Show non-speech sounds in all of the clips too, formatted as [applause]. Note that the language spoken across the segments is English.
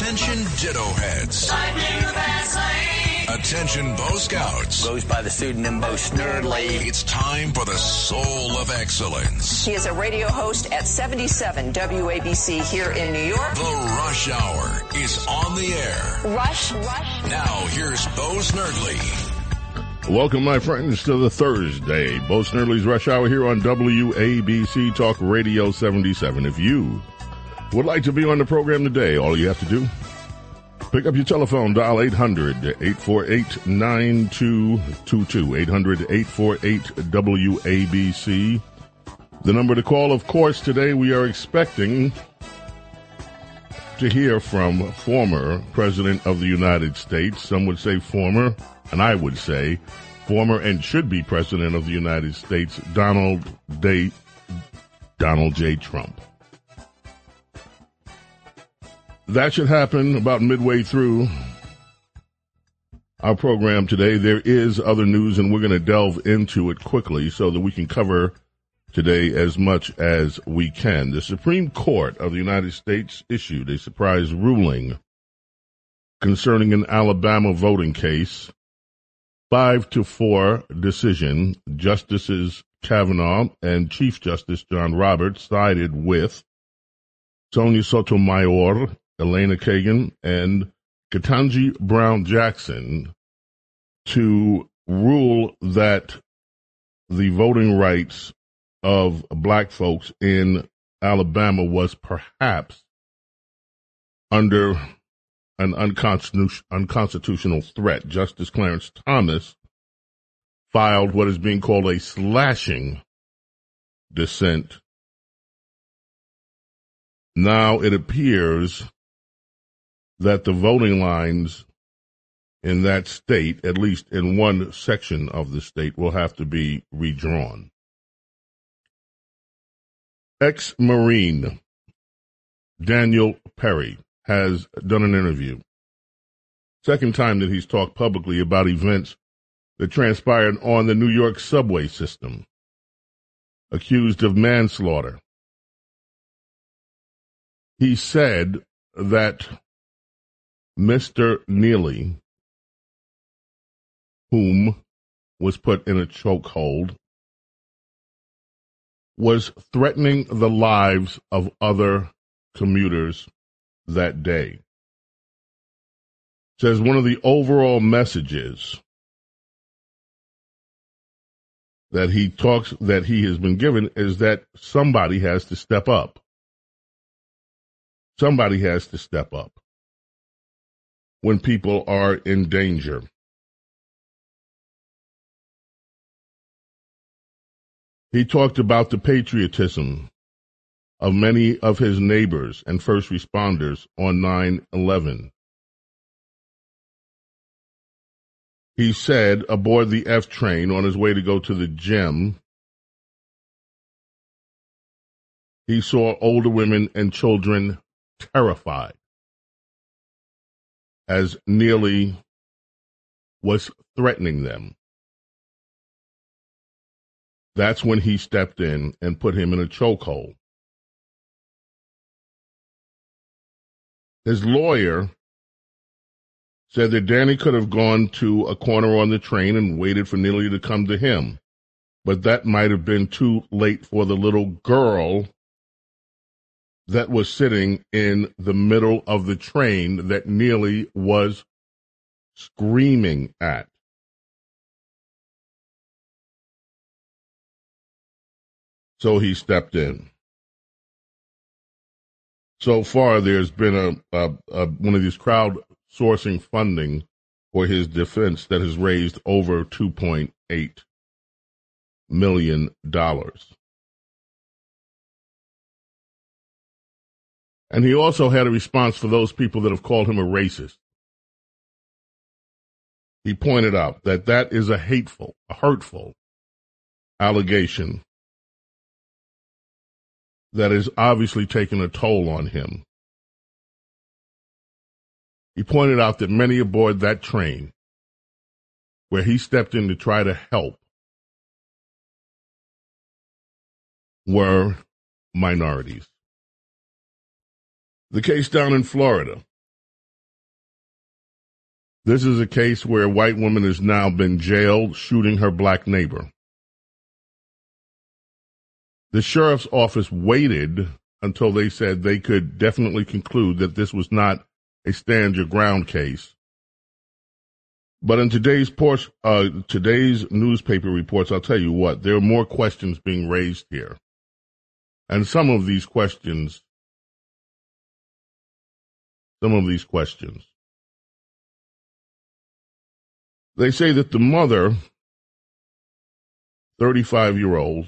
Attention Ditto Heads. Attention Bo Scouts. Goes by the pseudonym Bo Snerdley. It's time for the soul of excellence. He is a radio host at 77 WABC here in New York. The Rush Hour is on the air. Rush, rush. Now here's Bo Snerdley. Welcome, my friends, to the Thursday Bo Snerdley's Rush Hour here on WABC Talk Radio 77. If you would like to be on the program today, all you have to do, pick up your telephone, dial 800-848-9222, 800-848-WABC. The number to call, of course, today we are expecting to hear from former President of the United States. Some would say former, and I would say former and should be President of the United States, Donald Day, Donald J. Trump. That should happen about midway through our program today. There is other news, and we're going to delve into it quickly so that we can cover today as much as we can. The Supreme Court of the United States issued a surprise ruling concerning an Alabama voting case. Five to four decision. Justices Kavanaugh and Chief Justice John Roberts sided with Sonia Sotomayor Elena Kagan, and Ketanji Brown Jackson to rule that the voting rights of black folks in Alabama was perhaps under an unconstitutional threat. Justice Clarence Thomas filed what is being called a slashing dissent. Now it appears that the voting lines in that state, at least in one section of the state, will have to be redrawn. Ex Marine Daniel Perry has done an interview. Second time that he's talked publicly about events that transpired on the New York subway system, accused of manslaughter. He said that Mr. Neely, whom was put in a chokehold, was threatening the lives of other commuters that day. Says one of the overall messages that he talks that he has been given is that somebody has to step up. Somebody has to step up when people are in danger. He talked about the patriotism of many of his neighbors and first responders on 9 11. He said aboard the F train on his way to go to the gym, he saw older women and children terrified as Neely was threatening them. That's when he stepped in and put him in a chokehold. His lawyer said that Danny could have gone to a corner on the train and waited for Neely to come to him, but that might have been too late for the little girl that was sitting in the middle of the train that Neely was screaming at. So he stepped in. So far, there's been a, a, a one of these crowdsourcing funding for his defense that has raised over 2.8 million dollars. And he also had a response for those people that have called him a racist. He pointed out that that is a hateful, a hurtful allegation that has obviously taken a toll on him. He pointed out that many aboard that train, where he stepped in to try to help, were minorities. The case down in Florida. This is a case where a white woman has now been jailed shooting her black neighbor. The sheriff's office waited until they said they could definitely conclude that this was not a stand your ground case. But in today's uh, today's newspaper reports, I'll tell you what, there are more questions being raised here. And some of these questions some of these questions. They say that the mother, 35 year old,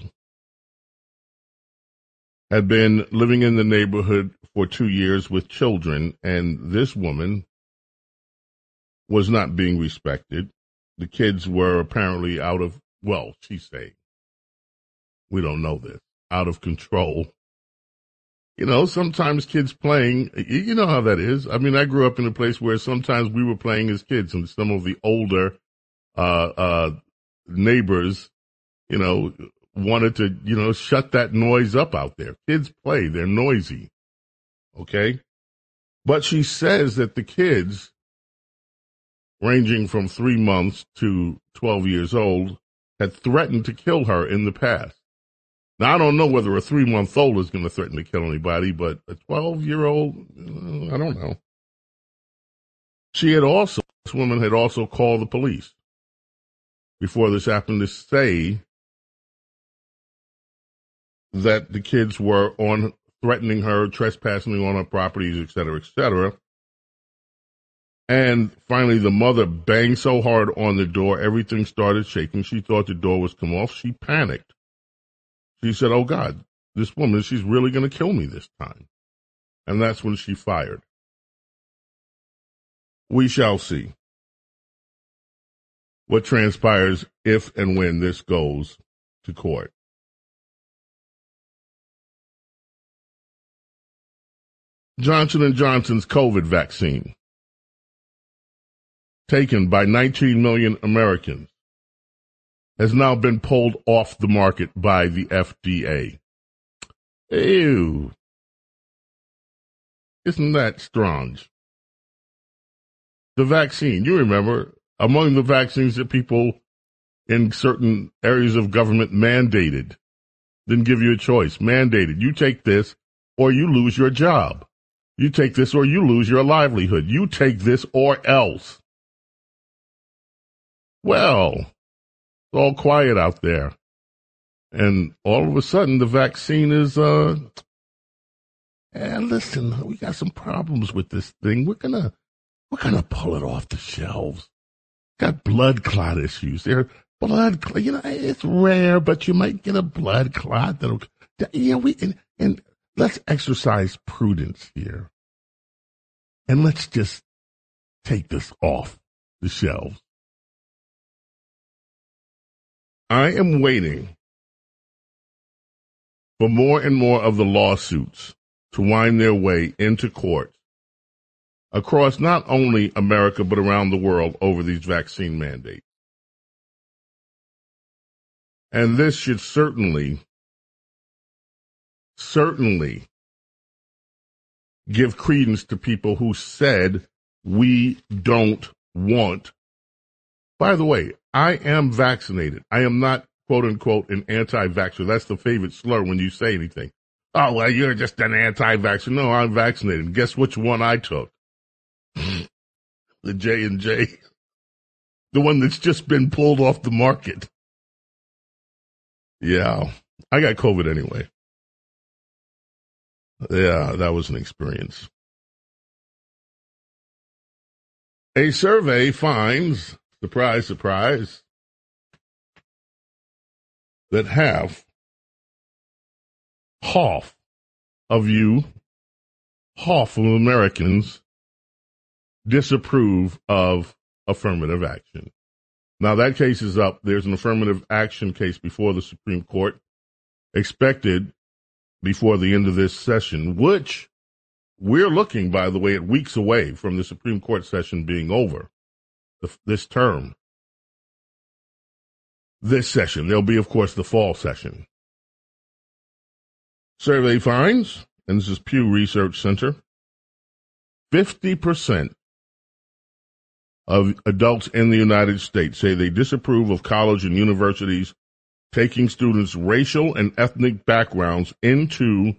had been living in the neighborhood for two years with children, and this woman was not being respected. The kids were apparently out of, well, she's saying, we don't know this, out of control you know, sometimes kids playing, you know how that is. I mean, I grew up in a place where sometimes we were playing as kids and some of the older, uh, uh, neighbors, you know, wanted to, you know, shut that noise up out there. Kids play, they're noisy. Okay. But she says that the kids, ranging from three months to 12 years old, had threatened to kill her in the past. Now, I don't know whether a three month old is going to threaten to kill anybody, but a 12 year old, uh, I don't know. She had also, this woman had also called the police before this happened to say that the kids were on threatening her, trespassing on her properties, et cetera, et cetera. And finally, the mother banged so hard on the door, everything started shaking. She thought the door was come off. She panicked. She said, Oh God, this woman, she's really going to kill me this time. And that's when she fired. We shall see what transpires if and when this goes to court. Johnson & Johnson's COVID vaccine taken by 19 million Americans has now been pulled off the market by the FDA. Ew. Isn't that strange? The vaccine, you remember, among the vaccines that people in certain areas of government mandated, didn't give you a choice, mandated. You take this or you lose your job. You take this or you lose your livelihood. You take this or else. Well, all quiet out there. And all of a sudden, the vaccine is, uh, and listen, we got some problems with this thing. We're gonna, we're gonna pull it off the shelves. Got blood clot issues. There, blood, clot. you know, it's rare, but you might get a blood clot that'll, you know, we, and, and let's exercise prudence here. And let's just take this off the shelves. I am waiting for more and more of the lawsuits to wind their way into court across not only America but around the world over these vaccine mandates. And this should certainly, certainly give credence to people who said we don't want. By the way, I am vaccinated. I am not quote unquote an anti-vaxxer. That's the favorite slur when you say anything. Oh, well, you're just an anti-vaxxer. No, I'm vaccinated. Guess which one I took? [laughs] the J and J. The one that's just been pulled off the market. Yeah. I got COVID anyway. Yeah, that was an experience. A survey finds, surprise, surprise, that half, half of you, half of Americans disapprove of affirmative action. Now that case is up. There's an affirmative action case before the Supreme Court expected before the end of this session, which we're looking, by the way, at weeks away from the Supreme Court session being over this term. This session. There'll be, of course, the fall session. Survey finds, and this is Pew Research Center, 50% of adults in the United States say they disapprove of college and universities taking students' racial and ethnic backgrounds into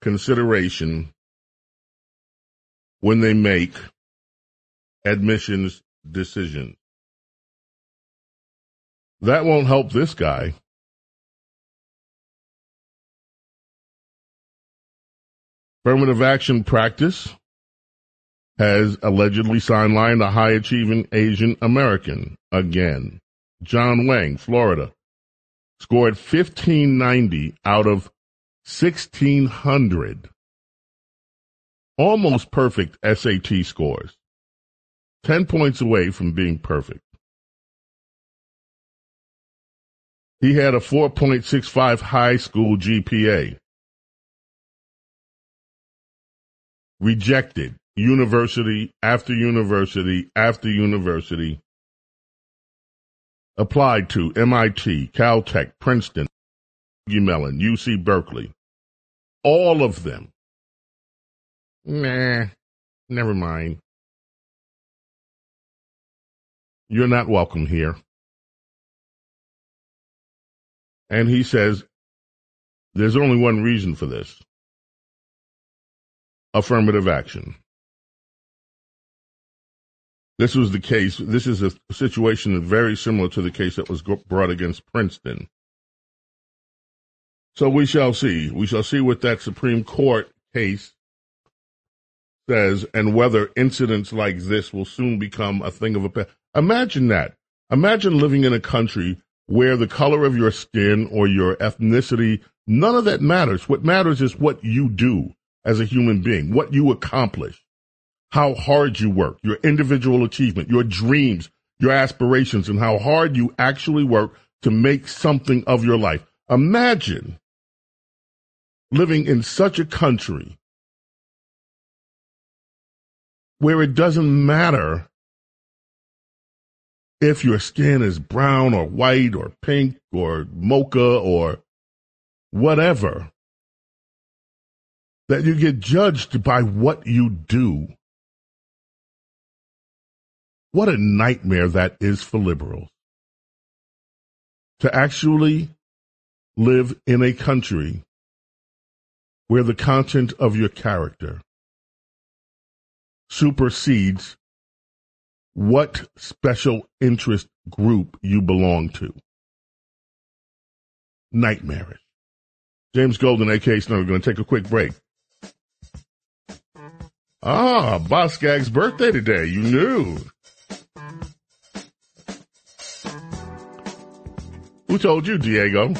consideration when they make admissions decisions. That won't help this guy. Affirmative action practice has allegedly sidelined a high achieving Asian American again. John Wang, Florida, scored 1590 out of 1600. Almost perfect SAT scores. 10 points away from being perfect. He had a 4.65 high school GPA. Rejected university after university after university applied to MIT, Caltech, Princeton, Mellon, UC Berkeley. All of them. Nah, never mind. You're not welcome here. And he says there's only one reason for this affirmative action. This was the case. This is a situation very similar to the case that was brought against Princeton. So we shall see. We shall see what that Supreme Court case says and whether incidents like this will soon become a thing of a past. Imagine that. Imagine living in a country where the color of your skin or your ethnicity, none of that matters. What matters is what you do as a human being, what you accomplish how hard you work, your individual achievement, your dreams, your aspirations, and how hard you actually work to make something of your life. Imagine living in such a country where it doesn't matter if your skin is brown or white or pink or mocha or whatever, that you get judged by what you do. What a nightmare that is for liberals. To actually live in a country where the content of your character supersedes what special interest group you belong to. Nightmarish. James Golden, aka Snow, we're going to take a quick break. Ah, Boss Gag's birthday today. You knew. Who told you, Diego?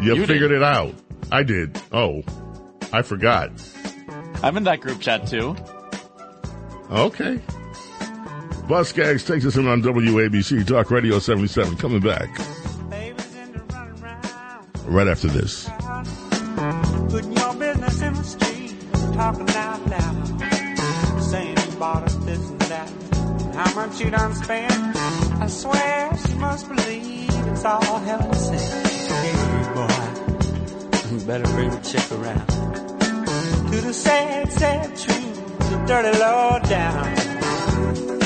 You, you figured did. it out. I did. Oh, I forgot. I'm in that group chat too. Okay. Bus Gags takes us in on WABC Talk Radio 77. Coming back. Right after this. Putting your business in the street, talking out loud, saying us this and that, how much you done spent. I swear she must believe it's all hell say. Hey, boy, you better bring the chick around. To the sad, sad truth, the dirty low down.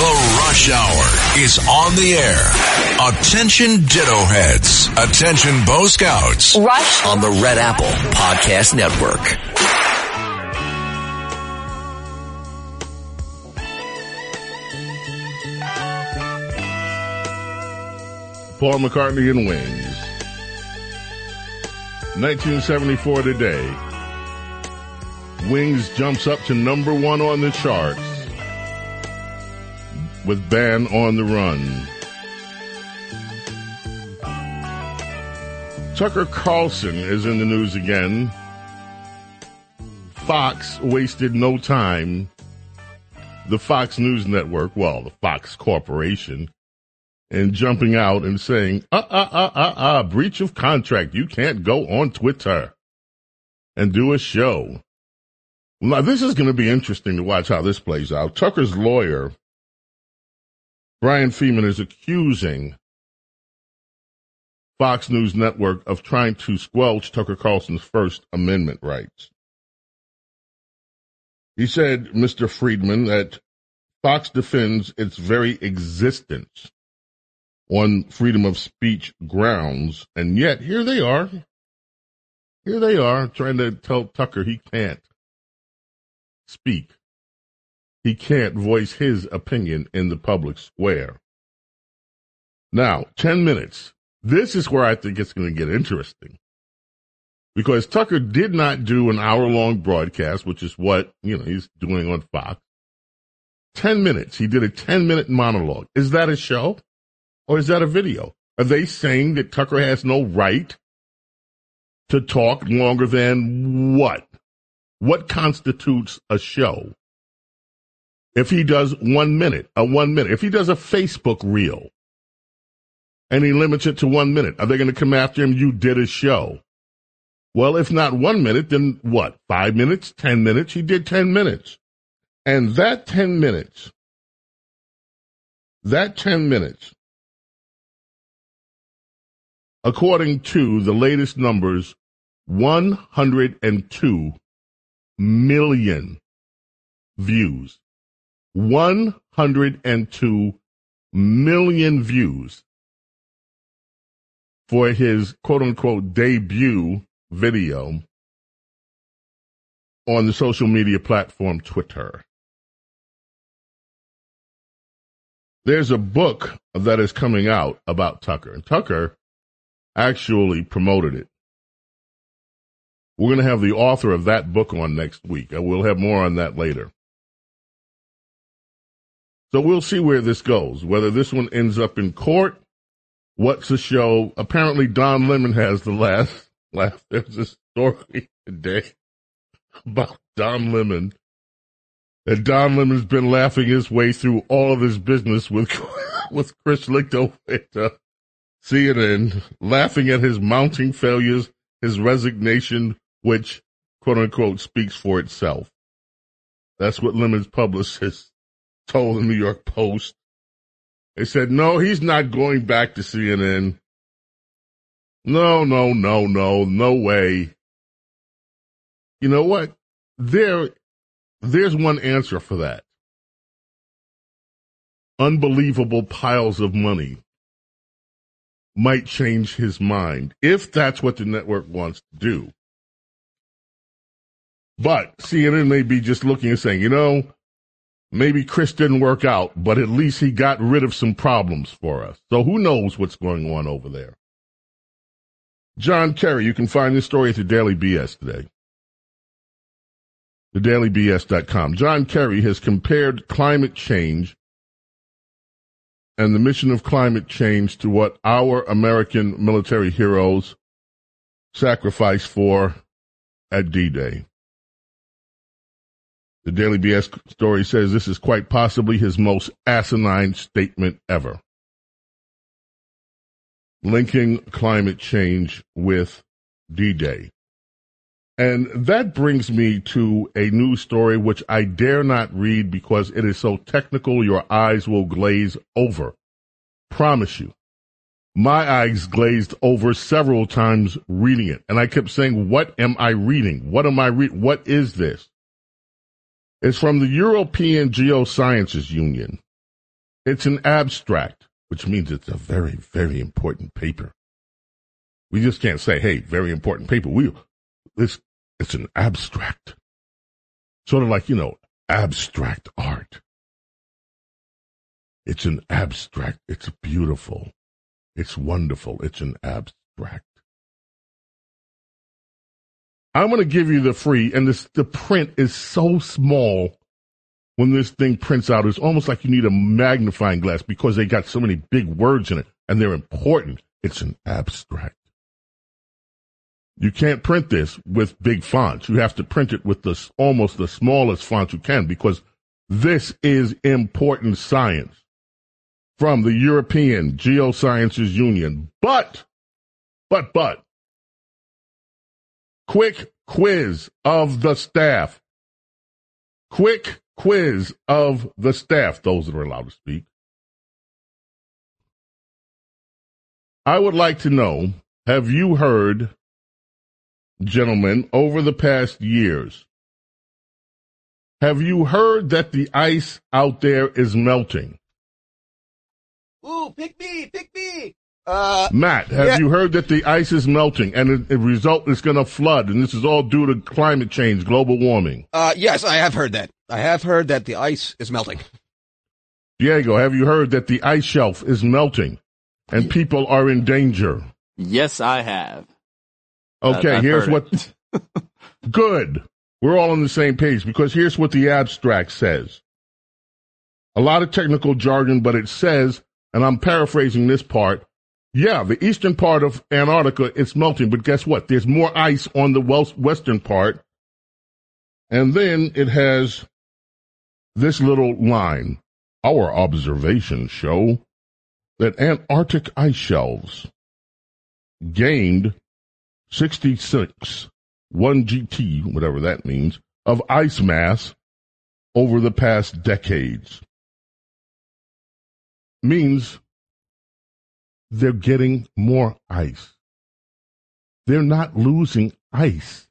The Rush Hour is on the air. Attention Ditto Heads. Attention Bo Scouts. Rush on the Red Apple Podcast Network. Paul McCartney and Wings. 1974 today. Wings jumps up to number one on the charts with Band on the Run. Tucker Carlson is in the news again. Fox wasted no time. The Fox News Network, well, the Fox Corporation, and jumping out and saying, uh, uh, uh, uh, uh, breach of contract. You can't go on Twitter and do a show. Now, this is going to be interesting to watch how this plays out. Tucker's lawyer, Bryan Freedman, is accusing Fox News Network of trying to squelch Tucker Carlson's First Amendment rights. He said, Mr. Freedman, that Fox defends its very existence on freedom of speech grounds. And yet here they are. Here they are trying to tell Tucker he can't speak. He can't voice his opinion in the public square. Now, 10 minutes. This is where I think it's going to get interesting. Because Tucker did not do an hour long broadcast, which is what, you know, he's doing on Fox. 10 minutes. He did a 10 minute monologue. Is that a show? Or is that a video? Are they saying that Tucker has no right to talk longer than what? What constitutes a show? If he does one minute, a one minute, if he does a Facebook reel and he limits it to one minute, are they going to come after him? You did a show. Well, if not one minute, then what? Five minutes? Ten minutes? He did ten minutes. And that ten minutes, that ten minutes according to the latest numbers, 102 million views. 102 million views for his quote unquote debut video on the social media platform Twitter. There's a book that is coming out about Tucker. And Tucker actually promoted it. We're going to have the author of that book on next week. We'll have more on that later. So we'll see where this goes, whether this one ends up in court. What's the show? Apparently Don Lemon has the last laugh. There's a story today about Don Lemon. And Don Lemon's been laughing his way through all of his business with, [laughs] with Chris Lichter CNN laughing at his mounting failures, his resignation, which quote unquote speaks for itself. That's what Lemon's publicist told the New York Post. They said, no, he's not going back to CNN. No, no, no, no, no way. You know what? There, there's one answer for that. Unbelievable piles of money might change his mind if that's what the network wants to do. But CNN may be just looking and saying, you know, maybe Chris didn't work out, but at least he got rid of some problems for us. So who knows what's going on over there? John Kerry, you can find this story at the Daily BS today. TheDailyBS.com. John Kerry has compared climate change and the mission of climate change to what our American military heroes sacrificed for at D-Day. The Daily BS story says this is quite possibly his most asinine statement ever. Linking climate change with D-Day. And that brings me to a news story which I dare not read because it is so technical your eyes will glaze over. Promise you. My eyes glazed over several times reading it. And I kept saying, what am I reading? What am I reading? What is this? It's from the European Geosciences Union. It's an abstract, which means it's a very, very important paper. We just can't say, hey, very important paper. We, this it's an abstract. Sort of like, you know, abstract art. It's an abstract. It's beautiful. It's wonderful. It's an abstract. I'm going to give you the free, and this, the print is so small when this thing prints out. It's almost like you need a magnifying glass because they got so many big words in it and they're important. It's an abstract. You can't print this with big fonts. You have to print it with the almost the smallest font you can because this is important science from the European Geosciences Union. But, but, but, quick quiz of the staff. Quick quiz of the staff, those that are allowed to speak. I would like to know, have you heard gentlemen, over the past years. Have you heard that the ice out there is melting? Ooh, pick me, pick me. Uh, Matt, have yeah. you heard that the ice is melting and the result is going to flood and this is all due to climate change, global warming? Uh, yes, I have heard that. I have heard that the ice is melting. Diego, have you heard that the ice shelf is melting and people are in danger? Yes, I have. Okay, I've here's what. [laughs] good. We're all on the same page because here's what the abstract says. A lot of technical jargon, but it says, and I'm paraphrasing this part. Yeah, the eastern part of Antarctica is melting, but guess what? There's more ice on the western part. And then it has this little line. Our observations show that Antarctic ice shelves gained 66, 1 GT, whatever that means, of ice mass over the past decades. Means they're getting more ice. They're not losing ice.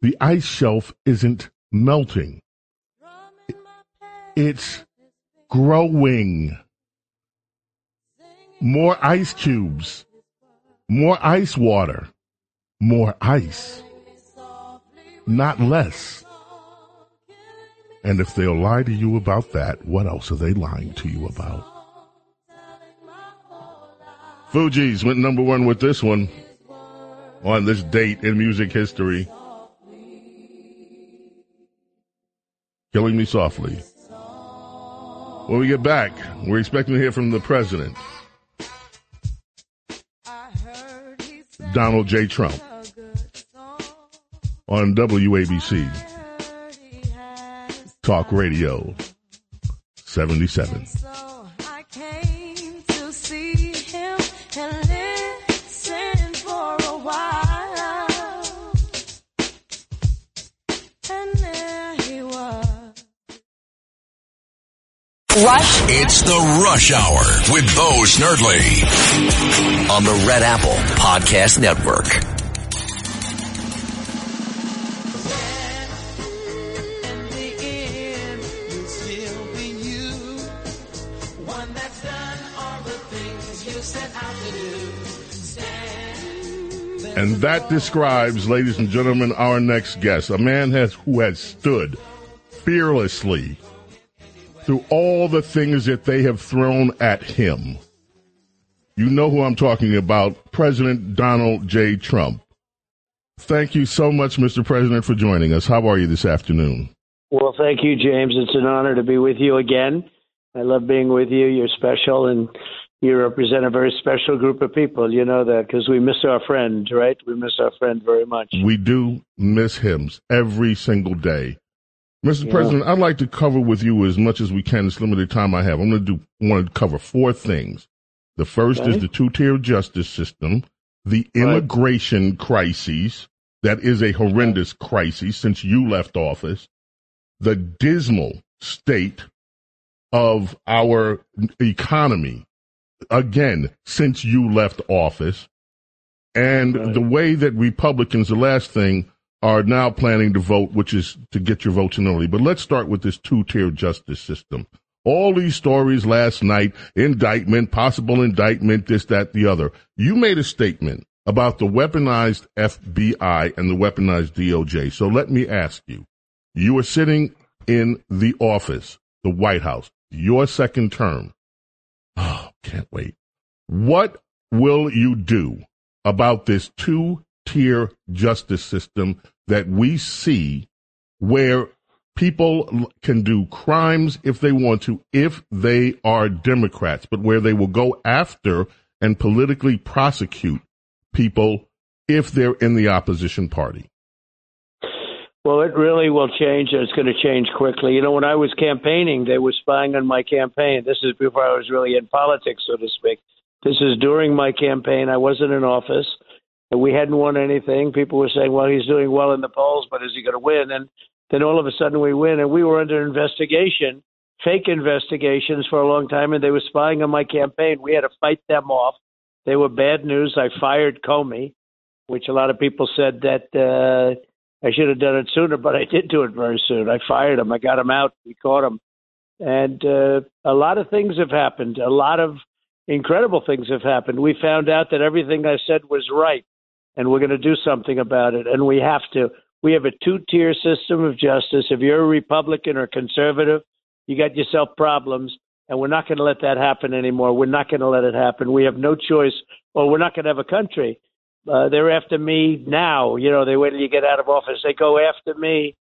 The ice shelf isn't melting. It's growing. More ice cubes. More ice water more ice, not less. And if they'll lie to you about that, what else are they lying to you about? Fugees went number one with this one on this date in music history. Killing Me Softly. When we get back, we're expecting to hear from the president. Donald J. Trump on WABC Talk Radio 77. Rush. It's the Rush Hour with Bo Snerdley on the Red Apple Podcast Network. And that describes, ladies and gentlemen, our next guest, a man has, who has stood fearlessly through all the things that they have thrown at him. You know who I'm talking about, President Donald J. Trump. Thank you so much, Mr. President, for joining us. How are you this afternoon? Well, thank you, James. It's an honor to be with you again. I love being with you. You're special, and you represent a very special group of people. You know that because we miss our friend, right? We miss our friend very much. We do miss him every single day. Mr. Yeah. President, I'd like to cover with you as much as we can this limited time I have. I'm going to do want to cover four things. The first Okay. is the two-tier justice system, the immigration crisis that is a horrendous crisis since you left office, the dismal state of our economy again since you left office, and Right. the way that Republicans, the last thing, are now planning to vote, which is to get your votes in early. But let's start with this two-tier justice system. All these stories last night, indictment, possible indictment, this, that, the other. You made a statement about the weaponized FBI and the weaponized DOJ. So let me ask you, you are sitting in the office, the White House, your second term. Oh, can't wait. What will you do about this two tier justice system that we see where people can do crimes if they want to, if they are Democrats, but where they will go after and politically prosecute people if they're in the opposition party? Well, it really will change. and It's going to change quickly. You know, when I was campaigning, they were spying on my campaign. This is before I was really in politics, so to speak. This is during my campaign. I wasn't in office. We hadn't won anything. People were saying, well, he's doing well in the polls, but is he going to win? And then all of a sudden we win, and we were under investigation, fake investigations for a long time, and they were spying on my campaign. We had to fight them off. They were bad news. I fired Comey, which a lot of people said that. Uh, I should have done it sooner, but I did do it very soon. I fired him. I got him out. We caught him. And uh, a lot of things have happened. A lot of incredible things have happened. We found out that everything I said was right, and we're going to do something about it. And we have to. We have a two tier system of justice. If you're a Republican or conservative, you got yourself problems. And we're not going to let that happen anymore. We're not going to let it happen. We have no choice, or we're not going to have a country. Uh, they're after me now. You know, they wait till you get out of office. They go after me,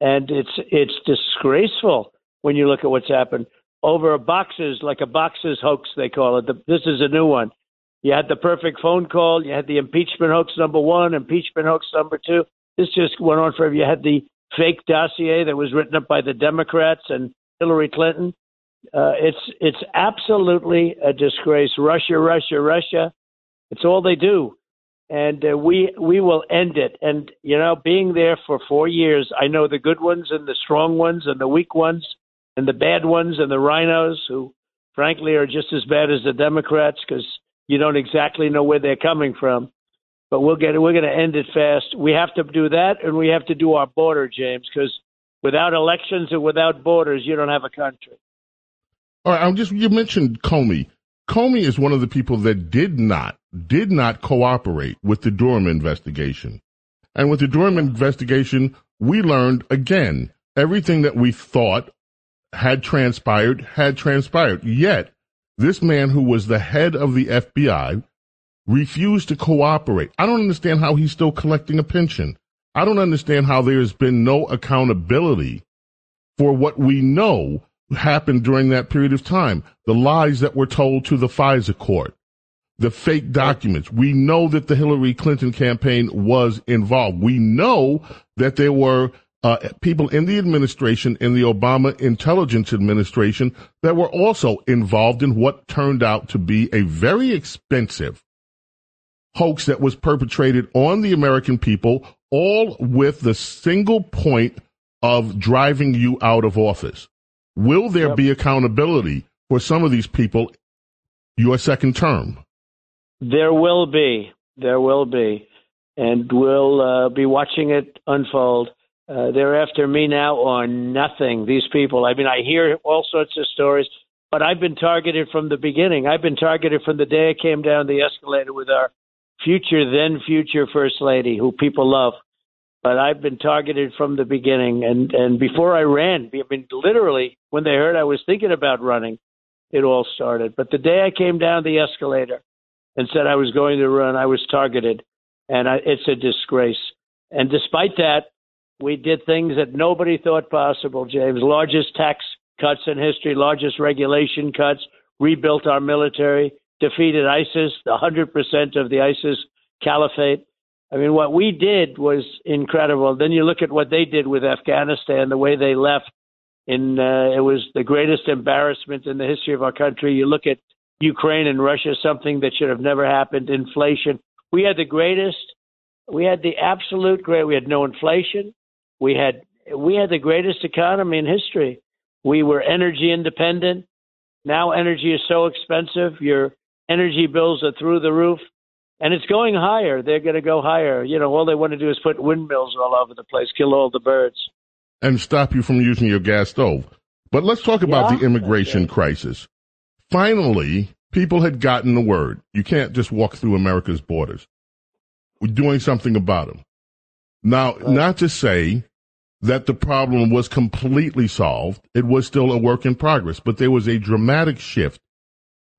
and it's it's disgraceful when you look at what's happened over boxes, like a boxes hoax they call it. The, this is a new one. You had the perfect phone call. You had the impeachment hoax number one, impeachment hoax number two. This just went on forever. You had the fake dossier that was written up by the Democrats and Hillary Clinton. Uh, it's it's absolutely a disgrace. Russia, Russia, Russia. It's all they do and uh, we we will end it. And you know, being there for four years, I know the good ones and the strong ones and the weak ones and the bad ones and the RINOs who, frankly, are just as bad as the Democrats because you don't exactly know where they're coming from. But we'll get it. We're going to end it fast. We have to do that, and we have to do our border, James, because without elections and without borders, you don't have a country. All right, I'm just you mentioned Comey. Comey is one of the people that did not did not cooperate with the Durham investigation. And with the Durham investigation, we learned again everything that we thought had transpired had transpired. Yet, this man who was the head of the FBI refused to cooperate. I don't understand how he's still collecting a pension. I don't understand how there's been no accountability for what we know happened during that period of time. The lies that were told to the FISA court, the fake documents. We know that the Hillary Clinton campaign was involved. We know that there were uh, people in the administration, in the Obama intelligence administration, that were also involved in what turned out to be a very expensive hoax that was perpetrated on the American people, all with the single point of driving you out of office. Will there Yep. be accountability for some of these people your second term? There will be. There will be. And we'll uh, be watching it unfold. Uh, they're after me now or nothing. These people. I mean, I hear all sorts of stories, but I've been targeted from the beginning. I've been targeted from the day I came down the escalator with our future, then future First Lady, who people love. But I've been targeted from the beginning. And, and before I ran, I mean, literally, when they heard I was thinking about running, it all started. But the day I came down the escalator, and said I was going to run, I was targeted, and I, it's a disgrace. And despite that, we did things that nobody thought possible. James, largest tax cuts in history, largest regulation cuts, rebuilt our military, defeated ISIS, 100% of the ISIS caliphate. I mean, what we did was incredible. Then you look at what they did with Afghanistan, the way they left. In uh, it was the greatest embarrassment in the history of our country. You look at Ukraine and Russia, something that should have never happened. Inflation. We had the greatest. We had the absolute great. We had no inflation. We had we had the greatest economy in history. We were energy independent. Now energy is so expensive. Your energy bills are through the roof and it's going higher. They're going to go higher. You know, all they want to do is put windmills all over the place, kill all the birds, and stop you from using your gas stove. But let's talk about Yeah. the immigration crisis. Finally, people had gotten the word. You can't just walk through America's borders. We're doing something about them. Now, not to say that the problem was completely solved. It was still a work in progress, but there was a dramatic shift.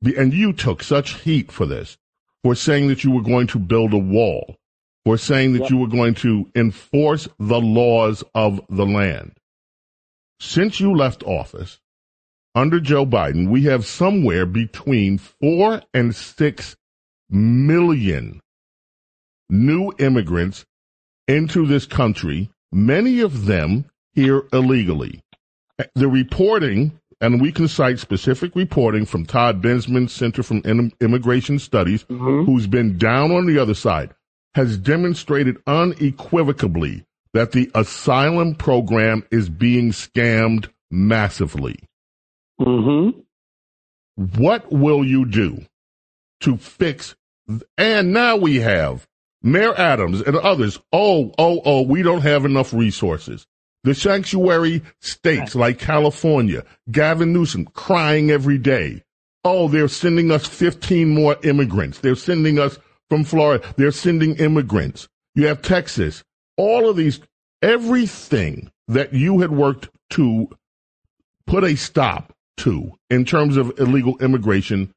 And you took such heat for this, for saying that you were going to build a wall, for saying that Yep. you were going to enforce the laws of the land. Since you left office, under Joe Biden, we have somewhere between four and six million new immigrants into this country, many of them here illegally. The reporting, and we can cite specific reporting from Todd Bensman Center from Immigration Studies, who's been down on the other side, has demonstrated unequivocally that the asylum program is being scammed massively. Mm-hmm. What will you do to fix? And now we have Mayor Adams and others. Oh, oh, oh, we don't have enough resources. The sanctuary states like California, Gavin Newsom crying every day. Oh, they're sending us 15 more immigrants. They're sending us from Florida. They're sending immigrants. You have Texas. All of these, everything that you had worked to put a stop to in terms of illegal immigration,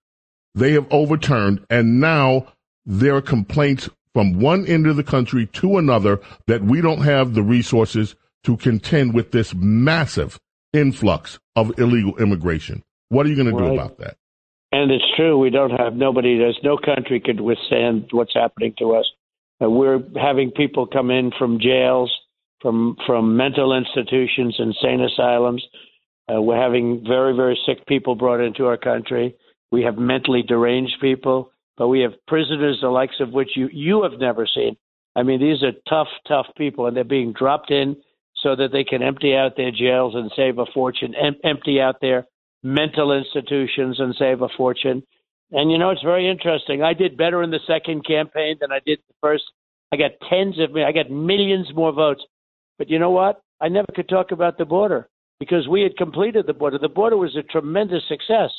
they have overturned, and now there are complaints from one end of the country to another that we don't have the resources to contend with this massive influx of illegal immigration. What are you going to do about that? And it's true. We don't have nobody. There's no country could withstand what's happening to us. Uh, we're having people come in from jails, from from mental institutions, insane asylums. Uh, we're having very very sick people brought into our country. We have mentally deranged people, but we have prisoners the likes of which you you have never seen. I mean, these are tough, tough people, and they're being dropped in so that they can empty out their jails and save a fortune, em- empty out their mental institutions and save a fortune. And you know, it's very interesting. I did better in the second campaign than I did the first. I got tens of, I got millions more votes. But you know what? I never could talk about the border because we had completed the border. The border was a tremendous success.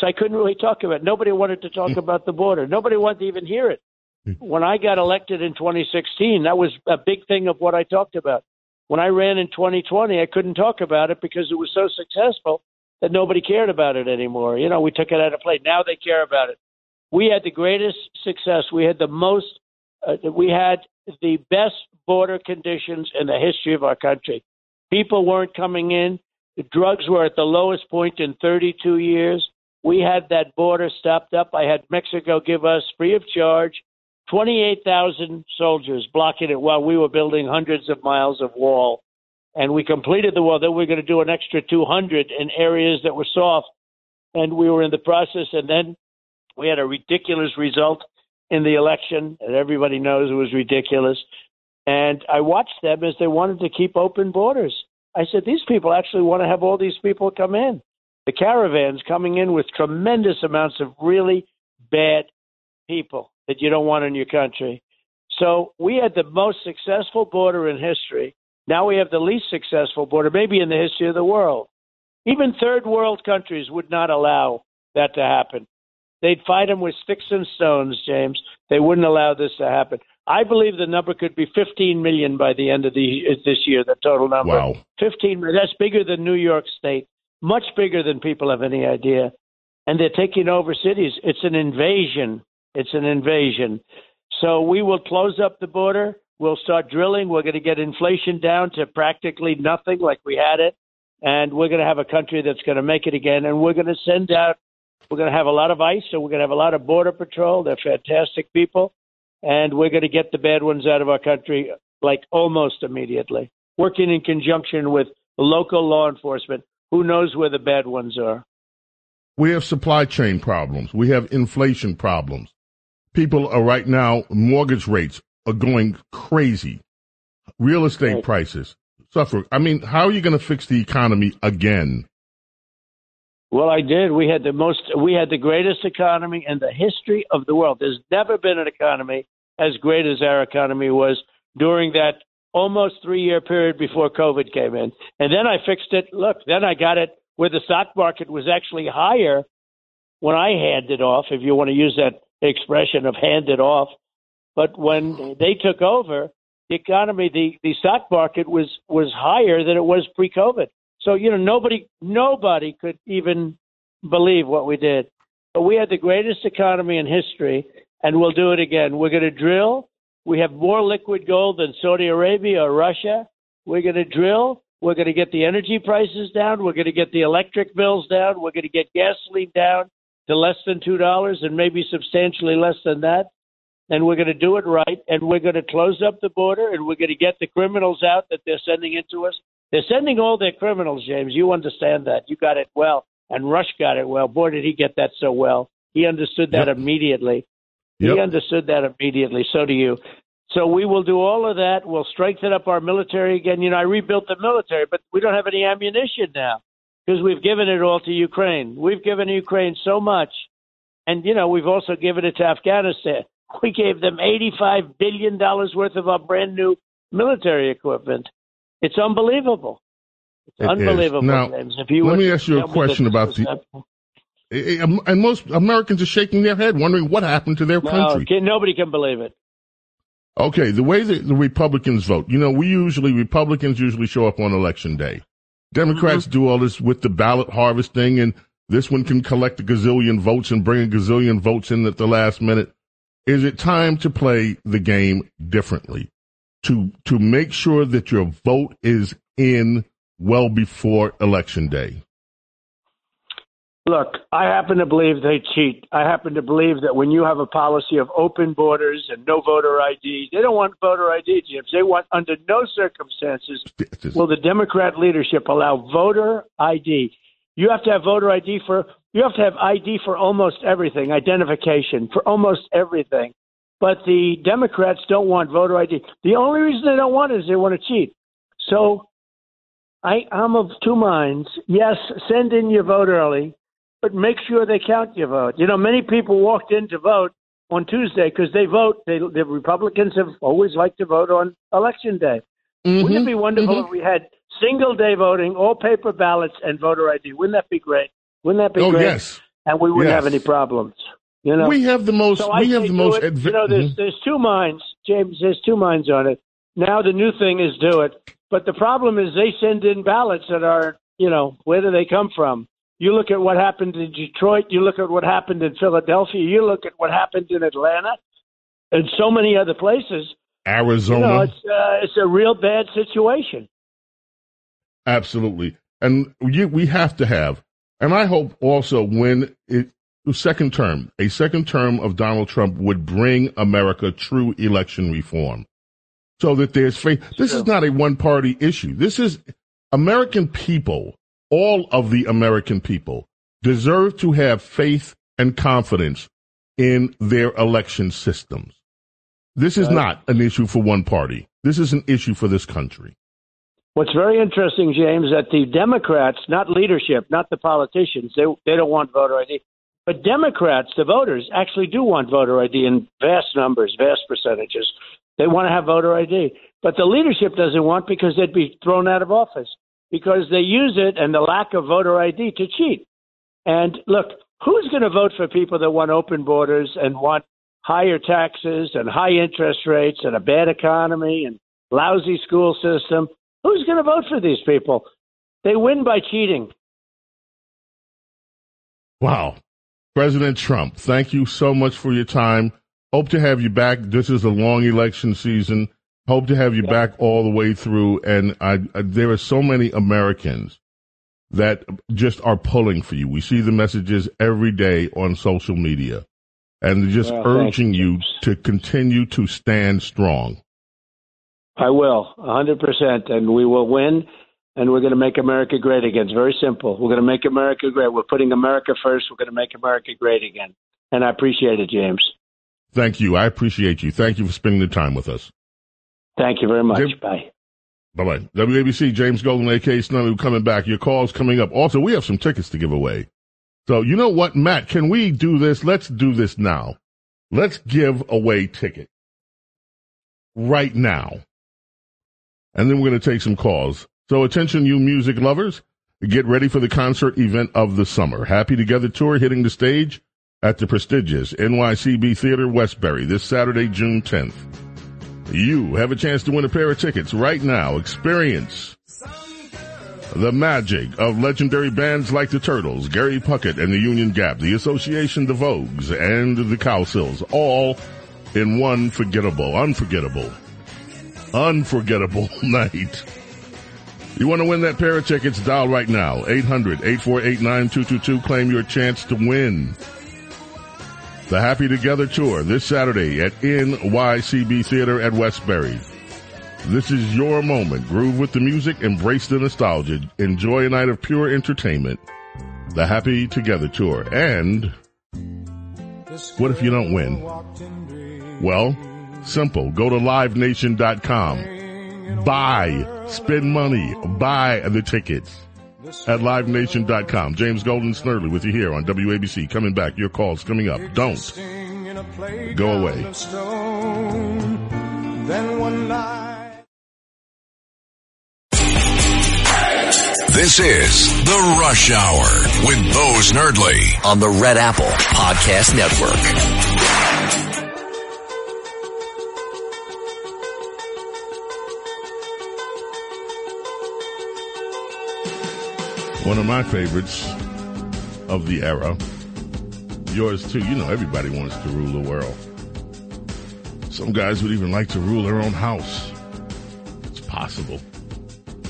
So I couldn't really talk about it. Nobody wanted to talk about the border. Nobody wanted to even hear it. When I got elected in 2016, that was a big thing of what I talked about. When I ran in 2020, I couldn't talk about it because it was so successful that nobody cared about it anymore. You know, we took it out of play. Now they care about it. We had the greatest success. We had the most, uh, we had the best border conditions in the history of our country. People weren't coming in. The drugs were at the lowest point in 32 years. We had that border stopped up. I had Mexico give us free of charge 28,000 soldiers blocking it while we were building hundreds of miles of wall. And we completed the wall. Then we are going to do an extra 200 in areas that were soft. And we were in the process. And then we had a ridiculous result in the election, and everybody knows it was ridiculous. And I watched them as they wanted to keep open borders. I said, these people actually want to have all these people come in. The caravans coming in with tremendous amounts of really bad people that you don't want in your country. So we had the most successful border in history. Now we have the least successful border, maybe in the history of the world. Even third world countries would not allow that to happen. They'd fight them with sticks and stones, James. They wouldn't allow this to happen. I believe the number could be 15 million by the end of the this year. The total number. Wow. 15. million. That's bigger than New York State. Much bigger than people have any idea. And they're taking over cities. It's an invasion. It's an invasion. So we will close up the border. We'll start drilling. We're going to get inflation down to practically nothing like we had it. And we're going to have a country that's going to make it again. And we're going to send out, we're going to have a lot of ICE. So we're going to have a lot of Border Patrol. They're fantastic people. and we're going to get the bad ones out of our country like almost immediately, working in conjunction with local law enforcement. Who knows where the bad ones are? We have supply chain problems. We have inflation problems. People are right now, mortgage rates are going crazy. Real estate right. prices suffer. I mean, how are you going to fix the economy again? Well, I did. We had the most, we had the greatest economy in the history of the world. There's never been an economy as great as our economy was during that almost three year period before COVID came in. And then I fixed it. Look, then I got it where the stock market was actually higher when I handed off, if you want to use that expression of handed off. But when they took over, the economy, the, the stock market was, was higher than it was pre COVID. So, you know, nobody nobody could even believe what we did. But we had the greatest economy in history, and we'll do it again. We're going to drill. We have more liquid gold than Saudi Arabia or Russia. We're going to drill. We're going to get the energy prices down. We're going to get the electric bills down. We're going to get gasoline down to less than $2 and maybe substantially less than that. And we're going to do it right. And we're going to close up the border and we're going to get the criminals out that they're sending into us. They're sending all their criminals, James. You understand that. You got it well. And Rush got it well. Boy, did he get that so well. He understood that yep. immediately. Yep. He understood that immediately. So do you. So we will do all of that. We'll strengthen up our military again. You know, I rebuilt the military, but we don't have any ammunition now because we've given it all to Ukraine. We've given Ukraine so much. And, you know, we've also given it to Afghanistan. [laughs] We gave them $85 billion worth of our brand new military equipment. It's unbelievable. It's it unbelievable, now, James. If you let me ask you a question about the. And most Americans are shaking their head, wondering what happened to their no, country. Nobody can believe it. Okay, the way that the Republicans vote, you know, we usually Republicans usually show up on election day. Democrats mm-hmm. do all this with the ballot harvesting, and this one can collect a gazillion votes and bring a gazillion votes in at the last minute. Is it time to play the game differently? to to make sure that your vote is in well before election day? Look, I happen to believe they cheat. I happen to believe that when you have a policy of open borders and no voter ID, they don't want voter ID, James. They want, under no circumstances, will the Democrat leadership allow voter ID. You have to have voter ID for you have to have ID for almost everything, identification for almost everything. But the Democrats don't want voter ID. The only reason they don't want it is they want to cheat. So I, I'm of two minds. Yes, send in your vote early, but make sure they count your vote. You know, many people walked in to vote on Tuesday because they vote. They, the Republicans have always liked to vote on election day. Mm-hmm. Wouldn't it be wonderful mm-hmm. if we had single day voting, all paper ballots, and voter ID? Wouldn't that be great? Wouldn't that be oh, great? Yes. And we wouldn't yes. have any problems. You know, we have the most. So we have the most. Adv- you know, there's mm-hmm. there's two minds, James. There's two minds on it. Now the new thing is do it, but the problem is they send in ballots that are, you know, where do they come from? You look at what happened in Detroit. You look at what happened in Philadelphia. You look at what happened in Atlanta, and so many other places. Arizona. You know, it's uh, it's a real bad situation. Absolutely, and you, we have to have, and I hope also when it second term, a second term of Donald Trump would bring America true election reform so that there's faith. This is not a one party issue. This is American people, all of the American people deserve to have faith and confidence in their election systems. This is not an issue for one party. This is an issue for this country. What's very interesting, James, that the Democrats, not leadership, not the politicians, they they don't want voter ID. But Democrats, the voters, actually do want voter ID in vast numbers, vast percentages. They want to have voter ID. But the leadership doesn't want because they'd be thrown out of office because they use it and the lack of voter ID to cheat. And look, who's going to vote for people that want open borders and want higher taxes and high interest rates and a bad economy and lousy school system? Who's going to vote for these people? They win by cheating. Wow. President Trump, thank you so much for your time. Hope to have you back. This is a long election season. Hope to have you back all the way through. And I, I, there are so many Americans that just are pulling for you. We see the messages every day on social media. and just Well, urging thank you to continue to stand strong. I will, 100%, and we will win, and we're going to make America great again. It's very simple. We're going to make America great. We're putting America first. We're going to make America great again. And I appreciate it, James. Thank you. I appreciate you. Thank you for spending the time with us. Thank you very much. Jim- Bye. Bye bye. WABC, James Golden, AK Snerdley coming back. Your call's coming up. Also, we have some tickets to give away. So, you know what, Matt? Can we do this? Let's do this now. Let's give away tickets right now. And then we're going to take some calls. So, attention, you music lovers. Get ready for the concert event of the summer. Happy Together Tour hitting the stage at the prestigious NYCB Theater Westbury this Saturday, June 10th. You have a chance to win a pair of tickets right now. Experience the magic of legendary bands like the Turtles, Gary Puckett and the Union Gap, the Association, the Vogues, and the Cowsills, all in one forgettable, unforgettable, unforgettable [laughs] night. You want to win that pair of tickets? Dial right now. 800-848-9222. Claim your chance to win. The Happy Together Tour this Saturday at NYCB Theater at Westbury. This is your moment. Groove with the music, embrace the nostalgia, enjoy a night of pure entertainment. The Happy Together Tour. And what if you don't win? Well, simple. Go to livenation.com. Buy, spend money, buy the tickets at livenation.com. James Golden Snerdley with you here on WABC. Coming back. Your calls coming up. Don't go away. Then one night. This is The Rush Hour with Bo Snerdley on the Red Apple Podcast Network. One of my favorites of the era. Yours too. You know, everybody wants to rule the world. Some guys would even like to rule their own house. It's possible.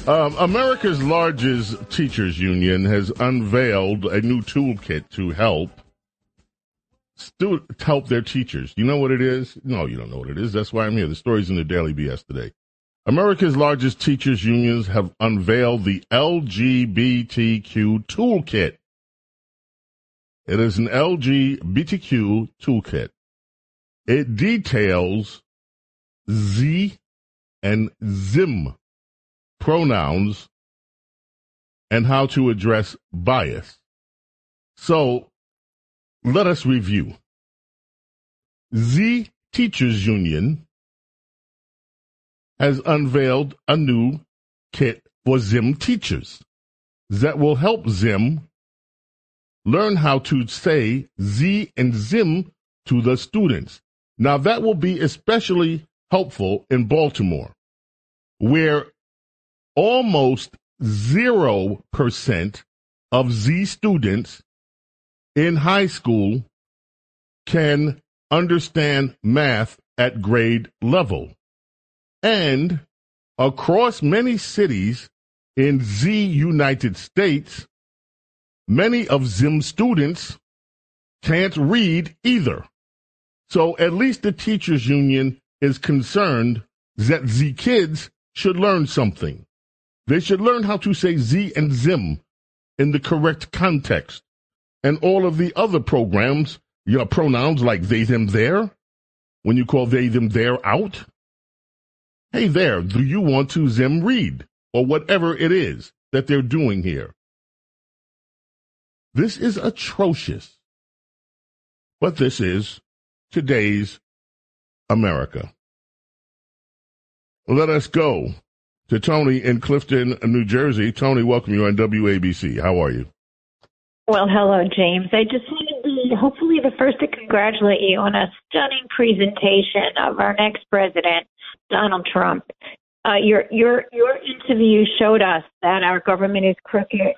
Um, America's largest teachers union has unveiled a new toolkit to help stu- help their teachers. You know what it is? No, you don't know what it is. That's why I'm here. The story's in the Daily BS today. America's largest teachers unions have unveiled the LGBTQ toolkit. It is an LGBTQ toolkit. It details Z and Zim pronouns and how to address bias. So let us review. Z Teachers Union has unveiled a new kit for Zim teachers that will help Zim learn how to say Z and Zim to the students. Now that will be especially helpful in Baltimore, where almost 0% of Z students in high school can understand math at grade level. And across many cities in Z United States, many of Zim students can't read either. So at least the teachers union is concerned that Z kids should learn something. They should learn how to say Z and Zim in the correct context. And all of the other programs, your pronouns like they, them, there, when you call they, them, there out. Hey there, do you want to Zim read? Or whatever it is that they're doing here. This is atrocious. But this is today's America. Let us go to Tony in Clifton, New Jersey. Tony, welcome you on WABC. How are you? Well, hello, James. I just want to be hopefully the first to congratulate you on a stunning presentation of our next president, Donald Trump. Uh, your your your interview showed us that our government is crooked,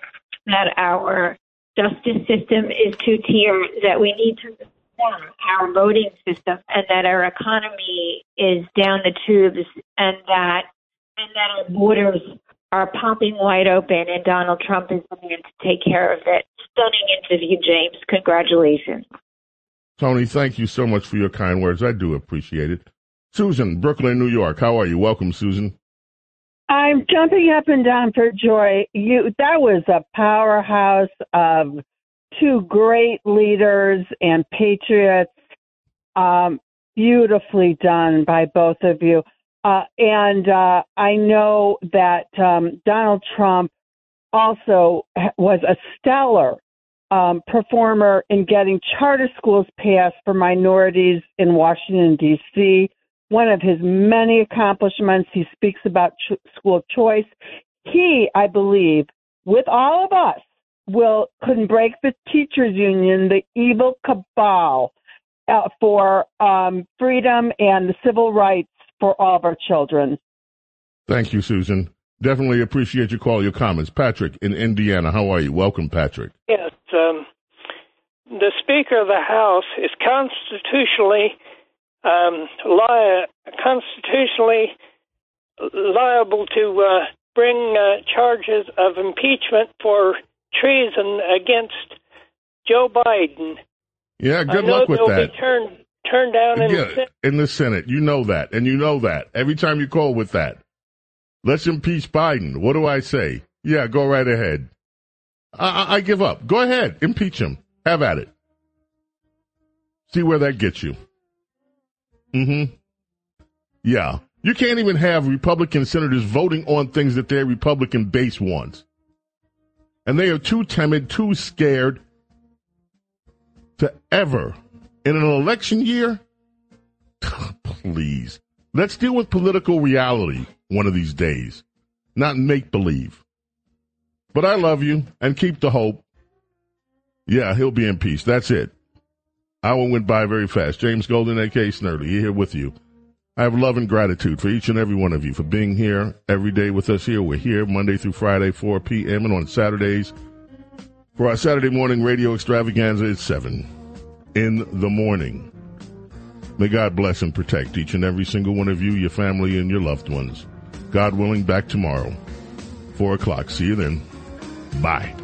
that our justice system is two tier, that we need to reform our voting system, and that our economy is down the tubes, and that and that our borders are popping wide open, and Donald Trump is the man to take care of it. Stunning interview, James. Congratulations. Tony, thank you so much for your kind words. I do appreciate it. Susan, Brooklyn, New York. How are you? Welcome, Susan. I'm jumping up and down for joy. You that was a powerhouse of two great leaders and patriots. Um, beautifully done by both of you. Uh, and uh, I know that um, Donald Trump also was a stellar um, performer in getting charter schools passed for minorities in Washington, D.C. One of his many accomplishments, he speaks about ch- school choice. He, I believe, with all of us, will couldn't break the teachers union, the evil cabal uh, for um, freedom and the civil rights for all of our children. Thank you, Susan. Definitely appreciate your call, your comments. Patrick in Indiana, how are you? Welcome, Patrick. Yes, um, the Speaker of the House is constitutionally um, li- constitutionally liable to uh, bring uh, charges of impeachment for treason against Joe Biden. Yeah, good luck with that. turned turned down in, yeah, the Senate. in the Senate. You know that, and you know that every time you call with that. Let's impeach Biden. What do I say? Yeah, go right ahead. I, I, I give up. Go ahead, impeach him. Have at it. See where that gets you. Mm-hmm. Yeah. You can't even have Republican senators voting on things that their Republican base wants. And they are too timid, too scared to ever, in an election year, [laughs] please, let's deal with political reality one of these days, not make believe. But I love you and keep the hope. Yeah, he'll be in peace. That's it. Hour went by very fast. James Golden, A.K. Snerdley, here with you. I have love and gratitude for each and every one of you for being here every day with us here. We're here Monday through Friday, 4 p.m. and on Saturdays for our Saturday morning radio extravaganza at 7 in the morning. May God bless and protect each and every single one of you, your family, and your loved ones. God willing, back tomorrow, 4 o'clock. See you then. Bye.